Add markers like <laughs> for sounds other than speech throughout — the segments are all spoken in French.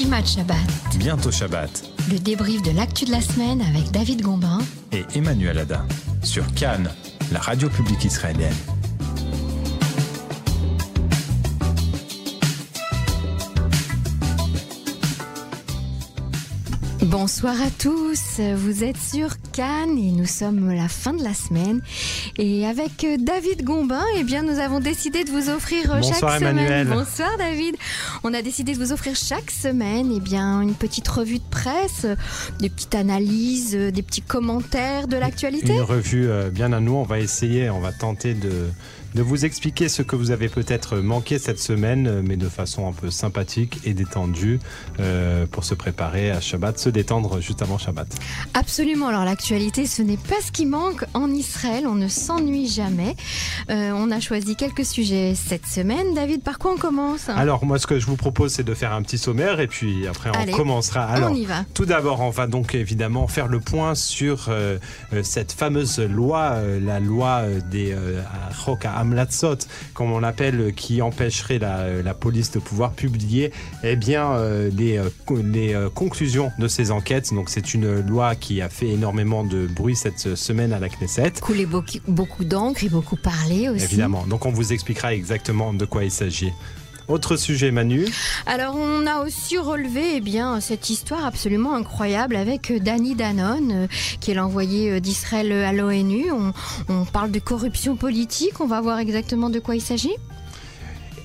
Shabbat. Bientôt Shabbat. Le débrief de l'actu de la semaine avec David Gombin et Emmanuel Ada sur Cannes, la radio publique israélienne. Bonsoir à tous, vous êtes sur Cannes et nous sommes à la fin de la semaine. Et avec euh, David Gombin, eh bien, nous avons décidé de vous offrir euh, Bonsoir, chaque Emmanuel. semaine. Bonsoir David. On a décidé de vous offrir chaque semaine eh bien, une petite revue de presse, des petites analyses, euh, des petits commentaires de l'actualité. Une revue bien à nous. On va essayer, on va tenter de, de vous expliquer ce que vous avez peut-être manqué cette semaine, euh, mais de façon un peu sympathique et détendue euh, pour se préparer à Shabbat, se détendre juste avant Shabbat. Absolument. Alors l'actualité, ce n'est pas ce qui manque en Israël. On ne s'ennuie jamais. Euh, on a choisi quelques sujets cette semaine. David, par quoi on commence? Alors moi, ce que je vous propose, c'est de faire un petit sommaire et puis après, on Allez, commencera. Alors, On y va. Tout d'abord, on va donc évidemment faire le point sur euh, cette fameuse loi, la loi des euh, Chok Hamlatzot, comme on l'appelle, qui empêcherait la, euh, la police de pouvoir publier eh bien, euh, les euh, conclusions de ces enquêtes. Donc c'est une loi qui a fait énormément de bruit cette semaine à la Knesset. Coulé beaucoup, beaucoup d'encre et beaucoup parlé aussi. Évidemment. Donc on vous expliquera exactement de quoi il s'agit. Autre sujet, Manu. Alors on a aussi relevé eh cette histoire absolument incroyable avec euh, Danny Danone, euh, qui est l'envoyé euh, d'Israël à l'ONU. On, on parle de corruption politique, on va voir exactement de quoi il s'agit.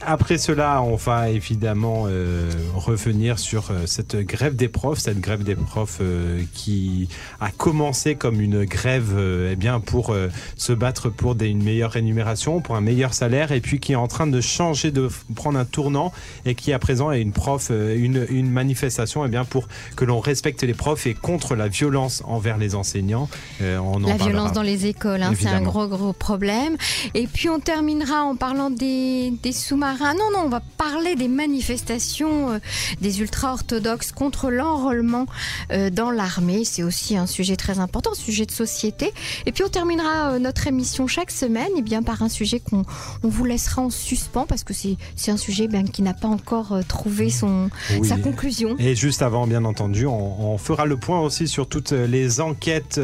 Après cela, on va évidemment euh, revenir sur euh, cette grève des profs, cette grève des profs euh, qui a commencé comme une grève euh, eh bien pour se battre pour des, une meilleure rémunération, pour un meilleur salaire, et puis qui est en train de changer, de prendre un tournant, et qui à présent est une prof, une, une manifestation eh bien pour que l'on respecte les profs et contre la violence envers les enseignants. On en La parlera. violence dans les écoles, hein, c'est un gros gros problème. Et puis on terminera en parlant des, des sous-marins. Non, non, on va parler des manifestations euh, des ultra-orthodoxes contre l'enrôlement euh, dans l'armée. C'est aussi un sujet très important, sujet de société. Et puis on terminera euh, notre émission chaque semaine et bien par un sujet qu'on on vous laissera en suspens parce que c'est c'est un sujet ben, qui n'a pas encore trouvé son, Oui. sa conclusion. Et juste avant, bien entendu, on, on fera le point aussi sur toutes les enquêtes,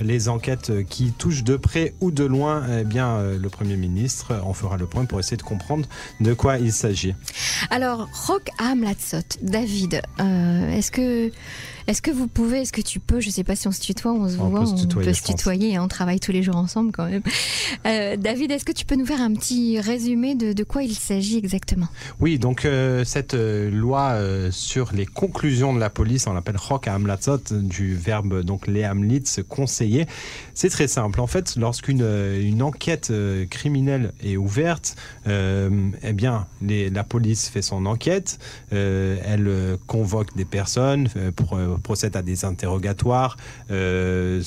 les enquêtes qui touchent de près ou de loin eh bien, le Premier ministre. On fera le point pour essayer de comprendre de quoi il s'agit? Alors, Rock Hamlatzot, David, euh, est-ce que, est-ce que vous pouvez, est-ce que tu peux, je sais pas si on se tutoie, on se On voit, peut se tutoyer, peut se tutoyer, hein, on travaille tous les jours ensemble quand même. Euh, David, est-ce que tu peux nous faire un petit résumé de, de quoi il s'agit exactement? Oui, donc euh, cette euh, loi sur les conclusions de la police, on l'appelle Chok Hamlatzot, du verbe donc les Hamlitz, conseiller. C'est très simple. En fait, lorsqu'une une enquête criminelle est ouverte, eh bien, les- la police fait son enquête, elle convoque des personnes, pour, procède à des interrogatoires, euh,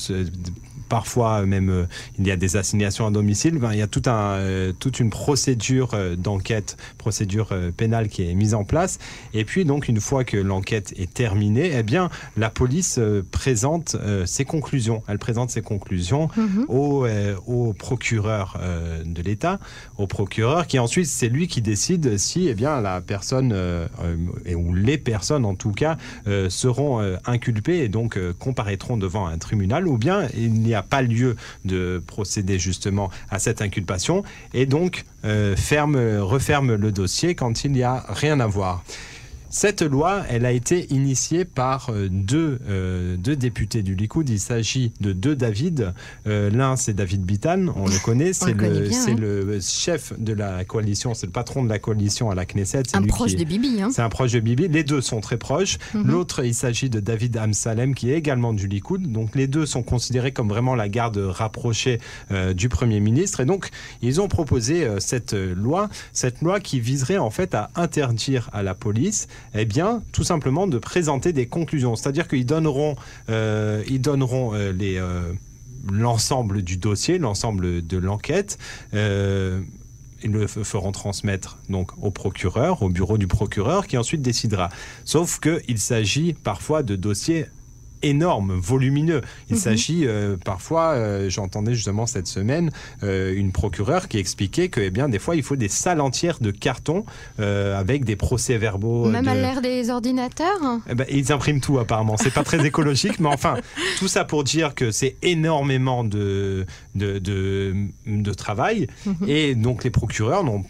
Parfois même euh, il y a des assignations à domicile. Ben, il y a tout un, euh, toute une procédure euh, d'enquête, procédure euh, pénale qui est mise en place. Et puis donc une fois que l'enquête est terminée, eh bien la police euh, présente euh, ses conclusions. Elle présente ses conclusions au, euh, au procureur euh, de l'État, au procureur qui ensuite c'est lui qui décide si eh bien la personne euh, euh, et- ou les personnes en tout cas euh, seront euh, inculpées et donc euh, comparaîtront devant un tribunal ou bien il n'y a pas lieu de procéder justement à cette inculpation et donc euh, ferme, referme le dossier quand il n'y a rien à voir. Cette loi, elle a été initiée par euh, deux, euh, deux députés du Likoud. Il s'agit de deux David. Euh, L'un, c'est David Bitan, on le connaît. C'est le hein. le chef de la coalition, c'est le patron de la coalition à la Knesset. Un proche qui- de Bibi, hein c'est un proche de Bibi. Les deux sont très proches. Mhm. L'autre, il s'agit de David Amsalem, qui est également du Likoud. Donc les deux sont considérés comme vraiment la garde rapprochée euh, du Premier ministre. Et donc, ils ont proposé cette loi, cette loi qui viserait en fait à interdire à la police, eh bien, tout simplement de présenter des conclusions. C'est-à-dire qu'ils donneront, euh, ils donneront euh, euh, l'ensemble du dossier, l'ensemble de l'enquête. ils le feront transmettre donc au procureur, au bureau du procureur, qui ensuite décidera. Sauf qu'il s'agit parfois de dossiers énorme, volumineux. Il Mhm. s'agit euh, parfois, euh, j'entendais justement cette semaine euh, une procureure qui expliquait que, eh bien, des fois, il faut des salles entières de carton avec des procès-verbaux. Même de- à l'ère des ordinateurs eh ben, ils impriment tout apparemment. C'est pas très <laughs> écologique, mais enfin, tout ça pour dire que c'est énormément de, de, de, de travail. Mhm. Et donc les procureurs n'ont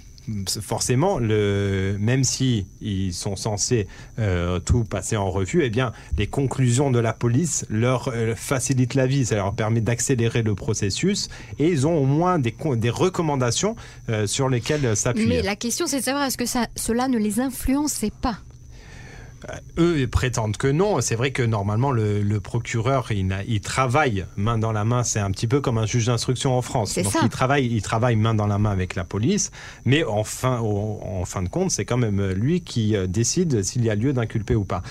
forcément, même si ils sont censés euh, tout passer en revue, eh bien, les conclusions de la police leur euh, facilitent la vie. Ça leur permet d'accélérer le processus et ils ont au moins des, recommandations euh, sur lesquelles s'appuyer. Mais la question, c'est de savoir est-ce que cela ne les influençait pas? Eux ils prétendent que non. C'est vrai que normalement, le, le procureur, il, travaille main dans la main. C'est un petit peu comme un juge d'instruction en France. Donc, ça. il travaille, il travaille main dans la main avec la police. Mais en fin, en fin de compte, c'est quand même lui qui euh, décide s'il y a lieu d'inculper ou pas.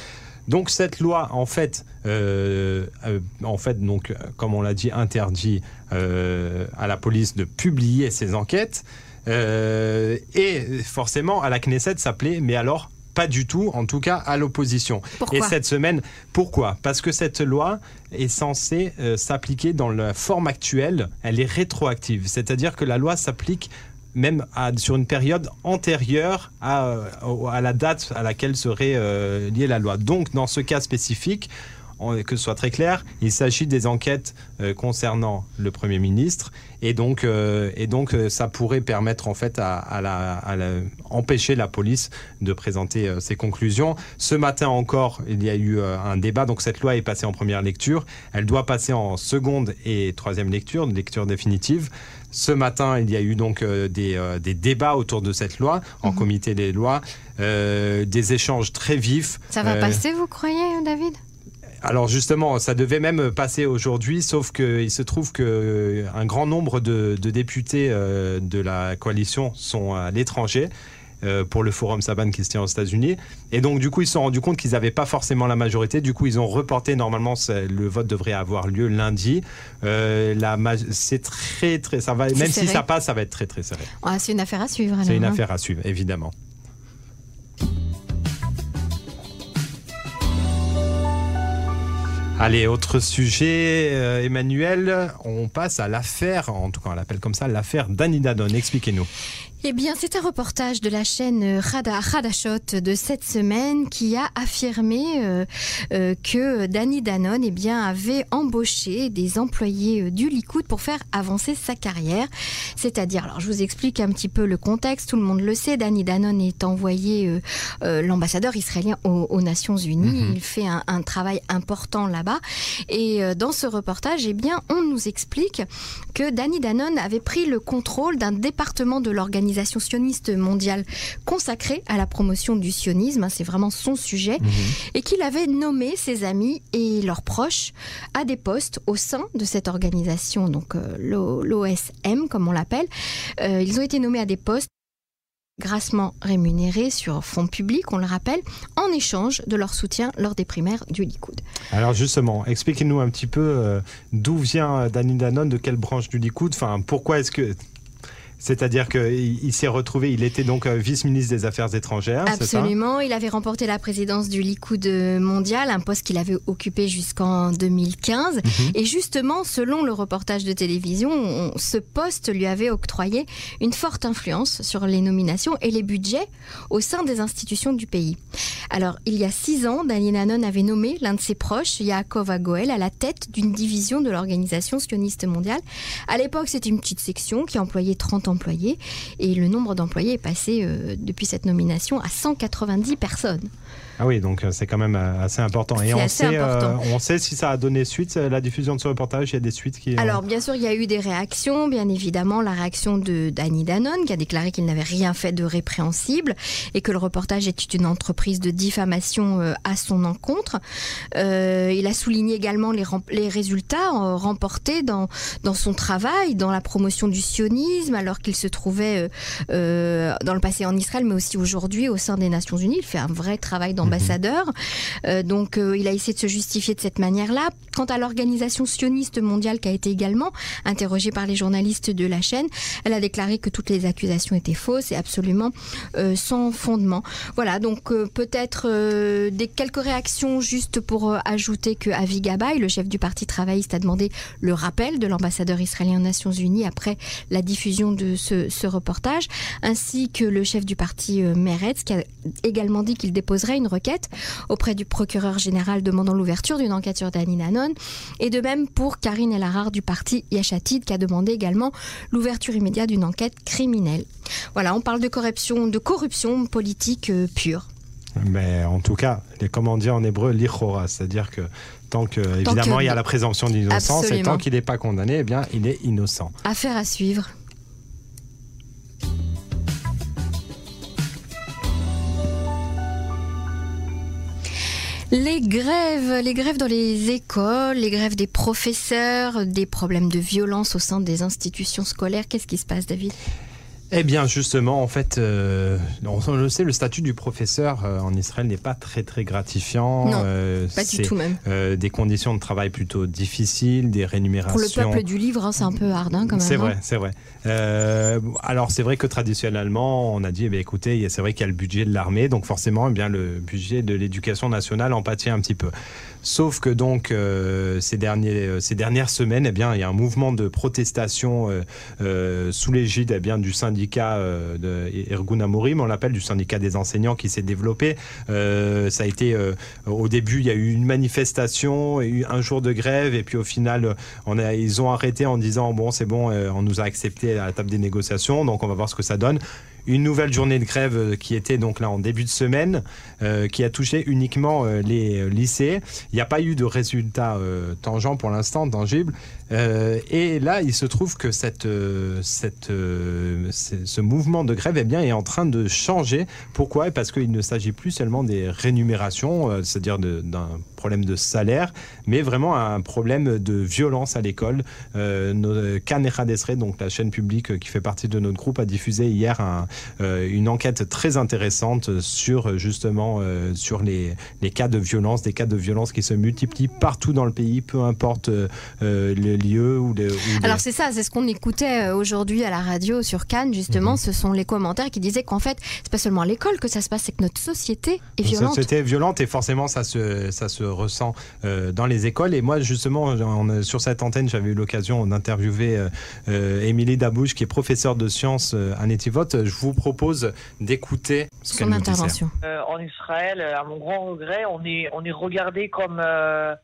Donc cette loi, en fait, euh, euh, en fait, donc, euh, comme on l'a dit, interdit euh, à la police de publier ses enquêtes. Euh, et forcément, à la Knesset, ça plaît, mais alors pas du tout, en tout cas à l'opposition. Pourquoi Et cette semaine, pourquoi? Parce que cette loi est censée euh, s'appliquer dans la forme actuelle, elle est rétroactive, c'est-à-dire que la loi s'applique même à- sur une période antérieure à, à la date à laquelle serait euh, liée la loi. Donc, dans ce cas spécifique, en- que ce soit très clair, il s'agit des enquêtes euh, concernant le Premier ministre et donc, euh, et donc euh, ça pourrait permettre en fait à, à la, à la- empêcher la police de présenter euh, ses conclusions. Ce matin encore, il y a eu un débat, donc cette loi est passée en première lecture, elle doit passer en seconde et troisième lecture, lecture définitive. Ce matin, il y a eu donc des, des débats autour de cette loi en Mhm. comité des lois, des échanges très vifs. Ça va passer, vous croyez, David? Alors justement, ça devait même passer aujourd'hui, sauf qu'il se trouve qu'un grand nombre de, de députés euh, de la coalition sont à l'étranger euh, pour le forum Saban qui se tient aux États-Unis. Et donc du coup, ils se sont rendus compte qu'ils n'avaient pas forcément la majorité. Du coup, ils ont reporté. Normalement, le vote devrait avoir lieu lundi. Euh, la c'est très très. Ça va. Même serré. si ça passe, ça va être très très serré. Ah, C'est une affaire à suivre. C'est une hein. affaire à suivre, évidemment. Allez, autre sujet, euh, Emmanuel, on passe à l'affaire, en tout cas on l'appelle comme ça, l'affaire Danone. Expliquez-nous. Eh bien, c'est un reportage de la chaîne Rada, Radashot de cette semaine qui a affirmé euh, euh, que Danny Danone eh bien, avait embauché des employés euh, du Likoud pour faire avancer sa carrière. C'est-à-dire, alors je vous explique un petit peu le contexte, tout le monde le sait, Danny Danone est envoyé euh, euh, l'ambassadeur israélien aux, aux Nations Unies. Mhm. Il fait un, un travail important là-bas. Et euh, dans ce reportage, eh bien, on nous explique que Danny Danone avait pris le contrôle d'un département de l'organisation sioniste mondiale consacré à la promotion du sionisme, hein, c'est vraiment son sujet, et qu'il avait nommé ses amis et leurs proches à des postes au sein de cette organisation, donc euh, l'O- l'OSM comme on l'appelle. Euh, ils ont été nommés à des postes grassement rémunérés sur fonds publics, on le rappelle, en échange de leur soutien lors des primaires du Likoud. Alors justement, expliquez-nous un petit peu euh, d'où vient Danny Danone, de quelle branche du Likoud, enfin pourquoi est-ce que... C'est-à-dire qu'il il s'est retrouvé, il était donc euh, vice-ministre des Affaires étrangères, c'est ça? Absolument, il avait remporté la présidence du Likoud mondial, un poste qu'il avait occupé jusqu'en 2015. Mhm. Et justement, selon le reportage de télévision, on- ce poste lui avait octroyé une forte influence sur les nominations et les budgets au sein des institutions du pays. Alors, il y a six ans, Daniel Hannon avait nommé l'un de ses proches, Yaakov Agoel, à la tête d'une division de l'organisation sioniste mondiale. À l'époque, c'était une petite section qui employait 30 employés et le nombre d'employés est passé euh, depuis cette nomination à 190 personnes. Ah oui, donc euh, c'est quand même euh, assez important. Et on assez sait, euh, important. on sait si ça a donné suite, la diffusion de ce reportage, il y a des suites qui... Alors, bien sûr, il y a eu des réactions. Bien évidemment, la réaction de Danny Danone, qui a déclaré qu'il n'avait rien fait de répréhensible et que le reportage est une entreprise de diffamation à son encontre. Euh, il a souligné également les, résultats remportés dans, dans son travail, dans la promotion du sionisme, alors qu'il se trouvait euh, dans le passé en Israël, mais aussi aujourd'hui au sein des Nations Unies. Il fait un vrai travail Mhm. L'ambassadeur. Euh, donc euh, il a essayé de se justifier de cette manière-là. Quant à l'organisation sioniste mondiale qui a été également interrogée par les journalistes de la chaîne, elle a déclaré que toutes les accusations étaient fausses et absolument euh, sans fondement. Voilà, donc peut-être quelques réactions juste pour ajouter que Avi Gabay, le chef du parti travailliste, a demandé le rappel de l'ambassadeur israélien aux Nations Unies après la diffusion de ce, ce reportage, ainsi que le chef du parti Meretz qui a également dit qu'il déposerait une requête auprès du procureur général demandant l'ouverture d'une enquête sur Dani Nanon. Et de même pour Karine El du parti Yachatid qui a demandé également l'ouverture immédiate d'une enquête criminelle. Voilà, on parle de corruption, de corruption politique euh, pure. Mais en tout cas, les, comment dire en hébreu, l'ichora, c'est-à-dire que tant que, évidemment, il y a la présomption d'innocence et tant qu'il n'est pas condamné, eh bien, il est innocent. Affaire à suivre. Les grèves, les grèves dans les écoles, les grèves des professeurs, des problèmes de violence au sein des institutions scolaires. Qu'est-ce qui se passe, David? Eh bien, justement, en fait, euh, on le sait, le statut du professeur euh, en Israël n'est pas très très gratifiant. Non, euh, pas du tout même. des conditions de travail plutôt difficiles, des rémunérations. Pour le peuple du livre, hein, c'est un peu hard hein, quand même. C'est vrai, c'est vrai. alors, c'est vrai que traditionnellement, on a dit, eh écoutez, c'est vrai qu'il y a le budget de l'armée, donc forcément, eh bien, le budget de l'éducation nationale en pâtit un petit peu. Sauf que donc ces, derniers, ces dernières semaines, eh bien, il y a un mouvement de protestation sous l'égide eh du syndicat euh, de Ergun on l'appelle, du syndicat des enseignants qui s'est développé. Euh, ça a été, euh, au début, il y a eu une manifestation, un jour de grève, et puis au final, ils ont arrêté en disant bon, c'est bon, on nous a accepté à la table des négociations, donc on va voir ce que ça donne une nouvelle journée de grève euh, qui était donc là en début de semaine, euh, qui a touché uniquement euh, les lycées. Il n'y a pas eu de résultats tangents pour l'instant, tangibles. Et là, il se trouve que cette, cette, ce mouvement de grève eh bien, est en train de changer. Pourquoi? Parce qu'il ne s'agit plus seulement des rémunérations, c'est-à-dire d'un problème de salaire, mais vraiment un problème de violence à l'école. Euh, Canera donc la chaîne publique qui fait partie de notre groupe, a diffusé hier un, euh, une enquête très intéressante sur justement euh, sur les, les, cas de violence, des cas de violence qui se multiplient partout dans le pays, peu importe euh, le lieu ou, les, Alors c'est ça, c'est ce qu'on écoutait aujourd'hui à la radio sur Cannes justement. Mhm. Ce sont les commentaires qui disaient qu'en fait c'est pas seulement à l'école que ça se passe, c'est que notre société est violente. Notre société est violente et forcément ça se ça se ressent dans les écoles. Et moi justement sur cette antenne j'avais eu l'occasion d'interviewer Émilie Dabouche qui est professeure de sciences à Netivot. Je vous propose d'écouter son intervention. Euh, en Israël, à mon grand regret, on est, on est regardé comme. Euh,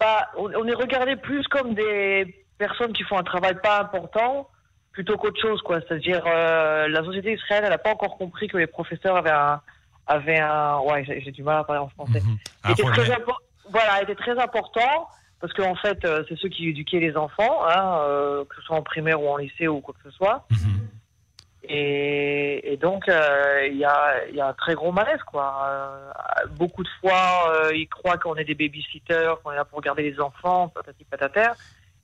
pas, on, est regardé plus comme des personnes qui font un travail pas important plutôt qu'autre chose, quoi. C'est-à-dire, euh, la société israélienne, elle n'a pas encore compris que les professeurs avaient un. Avaient un ouais, j'ai du mal à parler en français. Mhm. était très voilà, était très important parce qu'en fait, c'est ceux qui éduquaient les enfants, hein, que ce soit en primaire ou en lycée ou quoi que ce soit. Mhm. Et, donc, euh, il y, a, y, a, un très gros malaise, quoi. Euh, beaucoup de fois, euh, ils croient qu'on est des babysitters, qu'on est là pour garder les enfants, patati patata.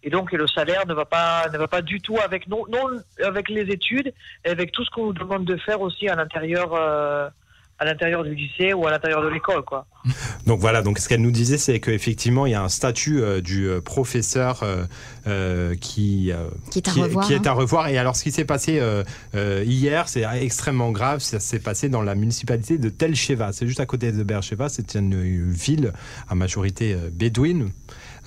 Et donc, le salaire ne va pas, ne va pas du tout avec, non, non avec les études, et avec tout ce qu'on nous demande de faire aussi à l'intérieur à l'intérieur du lycée ou à l'intérieur de l'école. quoi. <laughs> Donc voilà, donc ce qu'elle nous disait, c'est qu'effectivement, il y a un statut euh, du euh, professeur euh, qui, qui, est à, revoir, qui est à revoir. Et alors, ce qui s'est passé hier, c'est extrêmement grave. Ça s'est passé dans la municipalité de Tel Sheva. C'est juste à côté de Beersheba. C'est une ville à majorité bédouine.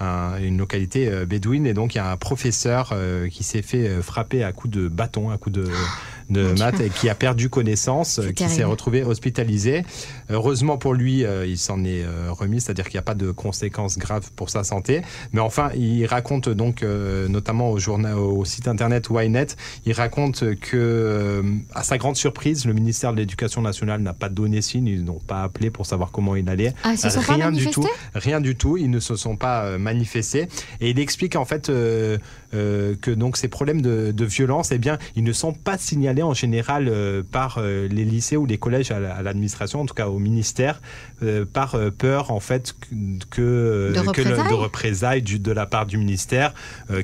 une localité bédouine et donc il y a un professeur qui s'est fait frapper à coups de bâton, à coups de, <gasps> de maths et qui a perdu connaissance, qui s'est retrouvé hospitalisé. Heureusement pour lui, euh, il s'en est euh, remis, c'est-à-dire qu'il n'y a pas de conséquences graves pour sa santé. Mais enfin, il raconte donc, euh, notamment au, journal, au site internet Ynet, il raconte que, à sa grande surprise, le ministère de l'Éducation nationale n'a pas donné signe, ils n'ont pas appelé pour savoir comment il allait. Ah, rien du tout, rien du tout. Ils ne se sont pas manifestés. Et il explique en fait que donc ces problèmes de, de violence, eh bien, ils ne sont pas signalés signalés en général par les lycées ou les collèges à l'administration, en tout cas au ministère, par peur en fait que de représailles, de, représailles de la part du ministère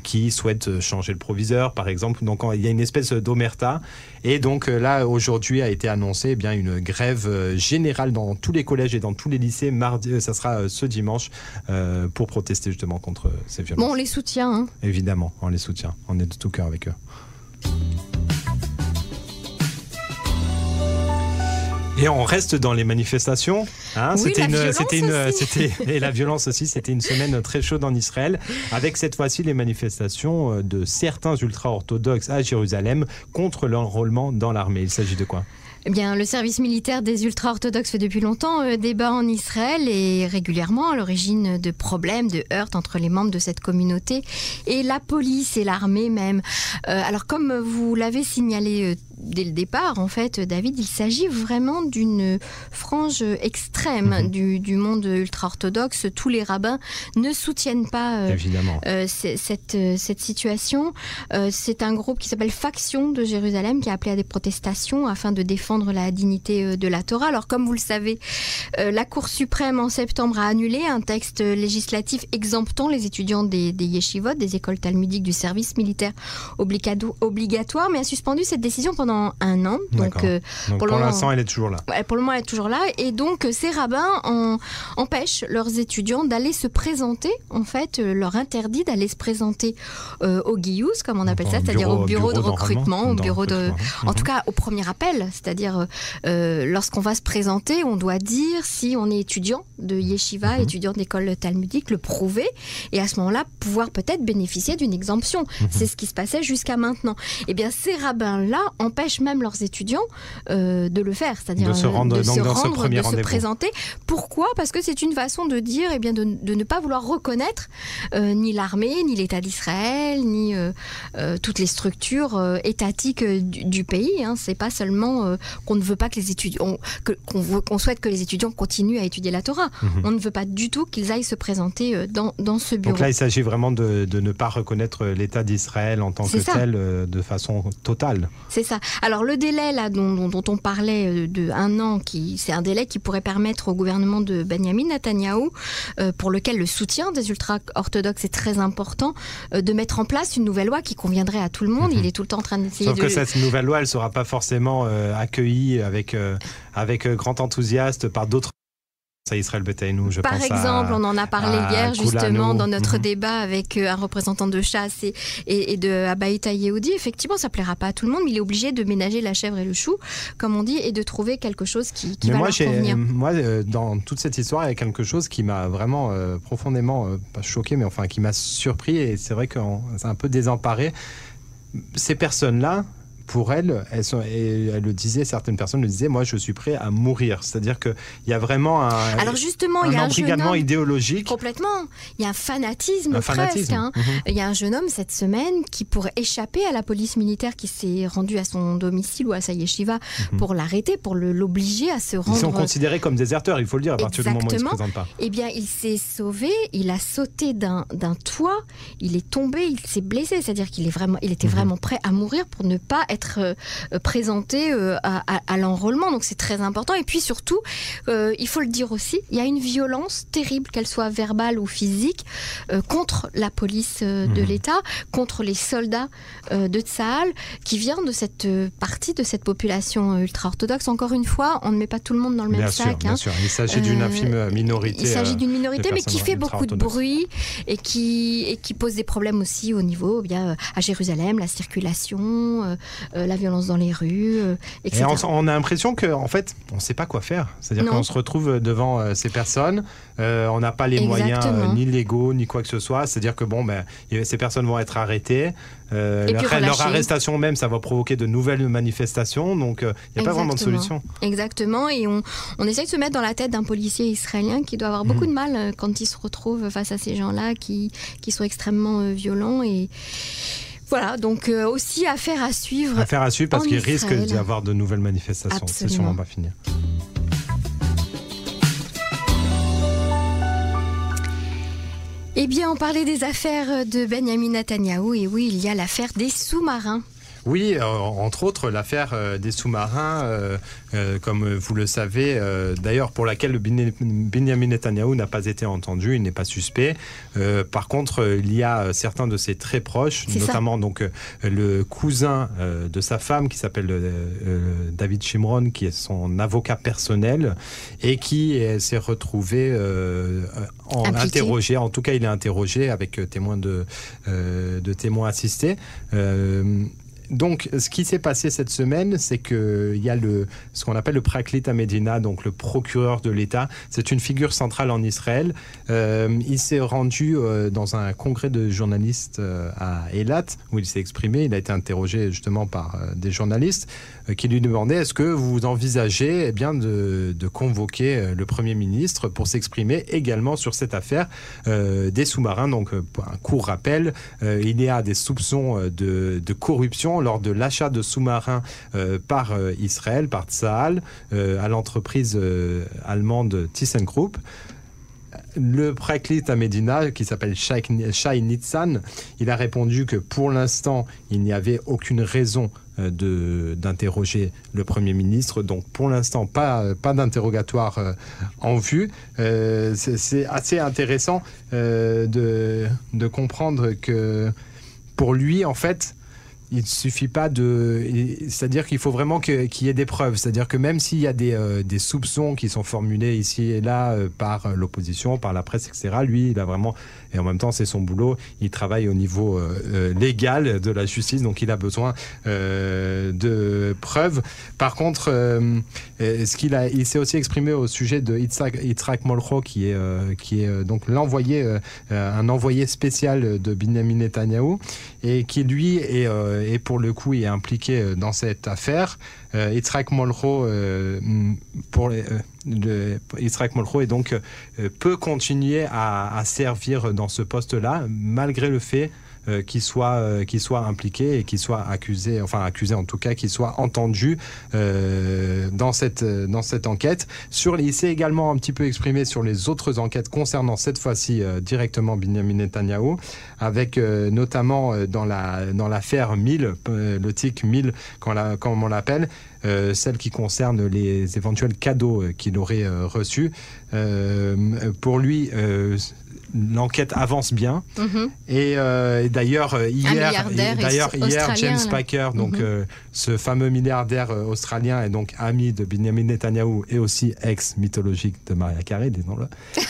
qui souhaite changer le proviseur, par exemple. Donc il y a une espèce d'omerta. Et donc là, aujourd'hui a été annoncé eh bien une grève générale dans tous les collèges et dans tous les lycées. Mardi, ça sera ce dimanche pour protester justement contre ces violences. Bon, on les soutient. Hein. Évidemment, on les soutient. On est de tout cœur avec eux. Et on reste dans les manifestations. Hein. c'était une, c'était une, c'était et la violence aussi. C'était une semaine très chaude en Israël, avec cette fois-ci les manifestations de certains ultra-orthodoxes à Jérusalem contre l'enrôlement dans l'armée. Il s'agit de quoi? Eh bien, le service militaire des ultra-orthodoxes fait depuis longtemps euh, débat en Israël et régulièrement à l'origine de problèmes, de heurts entre les membres de cette communauté et la police et l'armée même. Euh, alors, comme vous l'avez signalé euh, dès le départ, en fait, David, il s'agit vraiment d'une frange extrême mhm. du, monde ultra-orthodoxe. Tous les rabbins ne soutiennent pas euh, euh, cette, euh, cette situation. c'est un groupe qui s'appelle Faction de Jérusalem qui a appelé à des protestations afin de défendre la dignité de la Torah. Alors, comme vous le savez, la Cour suprême en septembre a annulé un texte législatif exemptant les étudiants des, des yeshivot, des écoles talmudiques du service militaire obligatoire, mais a suspendu cette décision pendant un an. Donc, euh, pour, l'instant, elle est toujours là. pour le moment, elle est toujours là. Et donc, ces rabbins empêchent leurs étudiants d'aller se présenter, en fait, euh, leur interdit d'aller se présenter euh, au guillous, comme on appelle ça, c'est-à-dire au bureau, de recrutement, au bureau de, en tout cas au premier appel, c'est-à-dire lorsqu'on va se présenter, on doit dire si on est étudiant de yeshiva, mhm. étudiant d'école talmudique, le prouver, et à ce moment-là pouvoir peut-être bénéficier d'une exemption. Mhm. C'est ce qui se passait jusqu'à maintenant. Eh bien, ces rabbins-là empêchent même leurs étudiants euh, de le faire, c'est-à-dire de se rendre, de, se, rendre, de se présenter. Pourquoi? Parce que c'est une façon de dire, et eh bien, de, ne pas vouloir reconnaître euh, ni l'armée, ni l'État d'Israël, ni euh, toutes les structures étatiques du, pays. Hein. C'est pas seulement qu'on ne veut pas que les étudiants, qu'on souhaite que les étudiants continuent à étudier la Torah. Mhm. On ne veut pas du tout qu'ils aillent se présenter dans, dans ce bureau. Donc là, il s'agit vraiment de, de, ne pas reconnaître l'État d'Israël en tant que tel de façon totale. C'est ça. Alors le délai là dont, on parlait euh, de un an, qui c'est un délai qui pourrait permettre au gouvernement de Benjamin Netanyahu, euh, pour lequel le soutien des ultra-orthodoxes est très important, euh, de mettre en place une nouvelle loi qui conviendrait à tout le monde. Mhm. Il est tout le temps en train d'essayer de... Sauf que cette nouvelle loi, elle ne sera pas forcément accueillie avec, avec grand enthousiasme par d'autres Israël Betainou, je Par exemple, on en a parlé hier justement dans notre mhm. débat avec euh, un représentant de chasse et, et, de Abaïta Yehudi. Effectivement, ça plaira pas à tout le monde, mais il est obligé de ménager la chèvre et le chou, comme on dit, et de trouver quelque chose qui, qui va moi, leur convenir. Moi, euh, dans toute cette histoire, il y a quelque chose qui m'a vraiment euh, profondément, pas choqué, mais enfin qui m'a surpris, et c'est vrai que c'est un peu désemparé. Ces personnes-là, pour elles, elles sont, et elle le disait, certaines personnes le disaient, moi je suis prêt à mourir. C'est-à-dire qu'il y a vraiment un, Alors justement, il y a un jeune homme, idéologique. Complètement. Il y a un fanatisme, presque. Hein. Mhm. Il y a un jeune homme cette semaine qui pourrait échapper à la police militaire qui s'est rendue à son domicile ou à sa yeshiva mhm. pour l'arrêter, pour l'obliger à se rendre. Ils sont considérés comme déserteurs, il faut le dire, à partir du moment où ils ne se présentent pas. Eh bien, il s'est sauvé, il a sauté d'un toit, il est tombé, il s'est blessé. C'est-à-dire qu'il est vraiment, il était mhm. vraiment prêt à mourir pour ne pas être être euh, présenté euh, à, l'enrôlement. Donc c'est très important. Et puis surtout, euh, il faut le dire aussi, il y a une violence terrible, qu'elle soit verbale ou physique, contre la police de mhm. l'État, contre les soldats de Tsahal, qui vient de cette partie de cette population ultra-orthodoxe. Encore une fois, on ne met pas tout le monde dans le même sac. Bien hein. sûr, il s'agit d'une infime minorité. Il s'agit d'une minorité, mais qui fait beaucoup de bruit et qui, et qui pose des problèmes aussi au niveau, eh bien, à Jérusalem, la circulation, euh, la violence dans les rues, euh, etc. Et on, a l'impression qu'en en fait, on ne sait pas quoi faire. C'est-à-dire qu'on se retrouve devant euh, ces personnes, on n'a pas les moyens ni légaux ni quoi que ce soit. C'est-à-dire que bon, ben, ces personnes vont être arrêtées. leur, arrestation même, ça va provoquer de nouvelles manifestations. Donc, il n'y a pas vraiment de solution. Exactement. Et on, on essaye de se mettre dans la tête d'un policier israélien qui doit avoir beaucoup mhm. de mal quand il se retrouve face à ces gens-là qui, qui sont extrêmement violents. Et, voilà, donc euh, aussi affaire à suivre. Affaire à suivre parce qu'il risque d'y avoir de nouvelles manifestations. C'est sûrement pas fini. Eh bien, on parlait des affaires de Benjamin Netanyahu, et oui, il y a l'affaire des sous-marins. Oui, entre autres l'affaire des sous-marins, comme vous le savez, d'ailleurs pour laquelle Benjamin Netanyahu n'a pas été entendu, il n'est pas suspect. par contre, il y a certains de ses très proches, notamment donc le cousin de sa femme qui s'appelle David Shimron, qui est son avocat personnel et qui s'est retrouvé en interrogé. En tout cas, il est interrogé avec témoins de, de témoins assistés. Donc, ce qui s'est passé cette semaine, c'est qu'il y a le, ce qu'on appelle le Praklit Medina, donc le procureur de l'État. C'est une figure centrale en Israël. Euh, il s'est rendu euh, dans un congrès de journalistes euh, à Eilat, où il s'est exprimé. Il a été interrogé justement par des journalistes qui lui demandaient est-ce que vous envisagez eh bien, de, convoquer le Premier ministre pour s'exprimer également sur cette affaire des sous-marins? Donc, un court rappel, il y a des soupçons de corruption lors de l'achat de sous-marins euh, par euh, Israël, par Tsahal, euh, à l'entreprise allemande ThyssenKrupp le Praklit à Medina, qui s'appelle Shai Nitzan, il a répondu que pour l'instant, il n'y avait aucune raison d'interroger le Premier ministre. Donc pour l'instant, pas, pas d'interrogatoire en vue. C'est assez intéressant de, de, comprendre que pour lui, en fait, il ne suffit pas de. C'est-à-dire qu'il faut vraiment qu'il y ait des preuves. C'est-à-dire que même s'il y a des, euh, des, soupçons qui sont formulés ici et là euh, par l'opposition, par la presse, etc., lui, il a vraiment. Et en même temps, c'est son boulot. Il travaille au niveau euh, légal de la justice, donc il a besoin de preuves. Par contre, ce qu'il a, il s'est aussi exprimé au sujet de Yitzhak, Molcho, qui est, qui est donc l'envoyé, un envoyé spécial de Benjamin Netanyahu, et qui lui est euh, et pour le coup est impliqué euh, dans cette affaire. Euh, Yitzhak Molro pour Molro et donc peut continuer à, servir dans ce poste-là malgré le fait euh, qui soit euh, soit impliqué et qui soit accusé, enfin accusé en tout cas, qui soit entendu euh, dans cette dans cette enquête. Il s'est également un petit peu exprimé sur les autres enquêtes concernant cette fois-ci directement Benjamin Netanyahu, avec notamment dans la dans l'affaire 1000, le TIC 1000 comme on l'appelle. celle qui concerne les éventuels cadeaux qu'il aurait reçus. pour lui, l'enquête avance bien. Mhm. Euh, et, d'ailleurs, euh, hier, d'ailleurs, hier James Packer, donc mhm. euh, ce fameux milliardaire australien et donc ami de Benjamin Netanyahu et aussi ex mythologique de Maria Carey, disons-le. <laughs>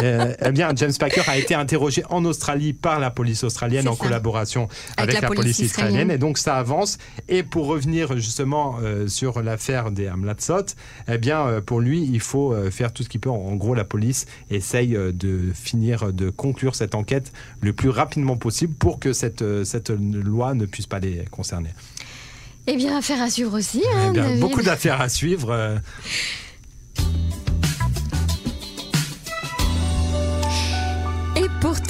Euh, eh bien, James Packer a été interrogé en Australie par la police australienne en collaboration avec, la, police, israélienne. Et donc, ça avance. Et pour revenir justement euh, sur l'affaire des Hamlatsot, eh bien, euh, pour lui, il faut faire tout ce qu'il peut. En gros, la police essaye de finir, de conclure cette enquête le plus rapidement possible pour que cette, cette loi ne puisse pas les concerner. Eh bien, affaire à suivre aussi. Hein, eh beaucoup d'affaires à suivre.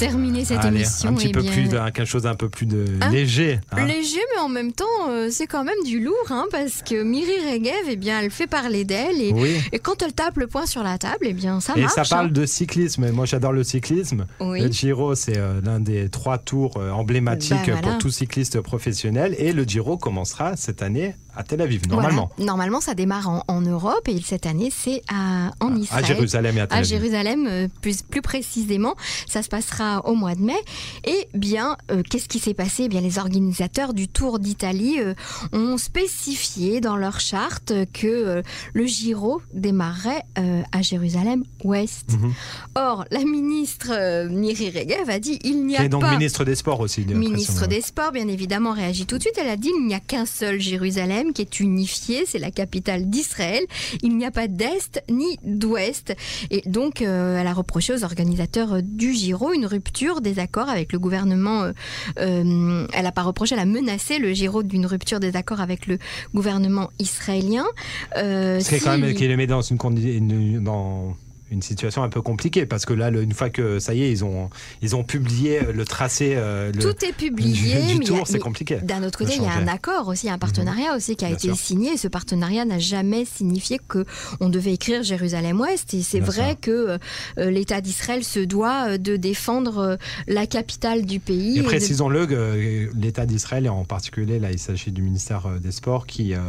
Terminer cette émission. Un petit peu plus quelque chose d'un peu plus de léger. Hein. Léger, mais en même temps, euh, c'est quand même du lourd, hein, parce que Miri Regev, eh bien, elle fait parler d'elle, et, et, quand elle tape le poing sur la table, eh bien, ça marche. Et ça parle hein. de cyclisme. Moi, j'adore le cyclisme. Le Giro, c'est euh, l'un des trois tours euh, emblématiques bah, pour tout cycliste professionnel, et le Giro commencera cette année à Tel Aviv, normalement. Normalement, ça démarre en, Europe et cette année, c'est en Israël. À Jérusalem et à Tel Aviv. À Jérusalem, plus, plus précisément. Ça se passera au mois de mai. Et bien, euh, qu'est-ce qui s'est passé? Eh bien, Les organisateurs du Tour d'Italie euh, ont spécifié dans leur charte que le Giro démarrerait à Jérusalem-Ouest. Mhm. Or, la ministre Miri Regev a dit il n'y a pas... Et donc ministre des Sports aussi. Ministre des Sports, bien évidemment, réagit tout de suite. Elle a dit il n'y a qu'un seul Jérusalem qui est unifiée, c'est la capitale d'Israël. Il n'y a pas d'Est ni d'Ouest. Et donc, euh, elle a reproché aux organisateurs du Giro une rupture des accords avec le gouvernement. Euh, euh, elle n'a pas reproché, elle a menacé le Giro d'une rupture des accords avec le gouvernement israélien. c'est quand même qu'il le met dans une une situation un peu compliquée parce que là, le- une fois que ça y est, ils ont, ils ont publié le tracé euh, le- Tout est publié, du, du mais tour, c'est compliqué. D'un autre côté, il y a un accord aussi, un partenariat aussi qui a Bien été sûr. signé. Et ce partenariat n'a jamais signifié que on devait écrire Jérusalem-Ouest. Et c'est vrai sûr. que euh, l'État d'Israël se doit euh, de défendre euh, la capitale du pays. Et précisons-le, l'État d'Israël, et en particulier, là, il s'agit du ministère euh, des Sports, qui, euh,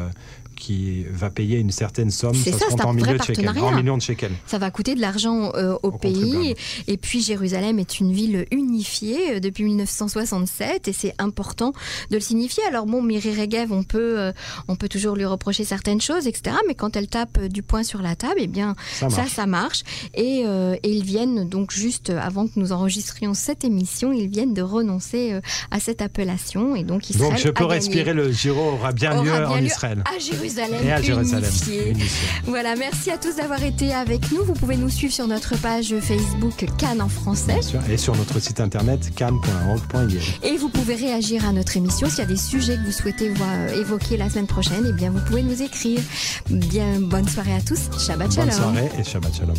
qui va payer une certaine somme. C'est ça, se compte c'est un en millions de shekels. En millions de shekels. Ça va coûter de l'argent euh, au pays. Et puis Jérusalem est une ville unifiée euh, depuis 1967 et c'est important de le signifier. Alors bon, Miri Regev, on peut, euh, on peut toujours lui reprocher certaines choses, etc. Mais quand elle tape du poing sur la table, eh bien Ça ça, marche. ça marche. Et, euh, et ils viennent donc juste avant que nous enregistrions cette émission, ils viennent de renoncer à cette appellation et donc Israël Donc je peux a gagné. respirer, le Giro aura bien Aura lieu bien en lieu Israël. à Jérusalem, Et à Jérusalem. unifié. Unifié. Voilà, merci à tous d'avoir été avec nous. Vous pouvez nous suivre sur notre page Facebook Cannes en français. Bien sûr. Et sur notre site internet cannes.org.il. Et vous pouvez réagir à notre émission. S'il y a des sujets que vous souhaitez voir euh, évoquer la semaine prochaine, eh bien vous pouvez nous écrire. Bien, bonne soirée à tous. Shabbat Bonne shalom. soirée et Shabbat Shalom.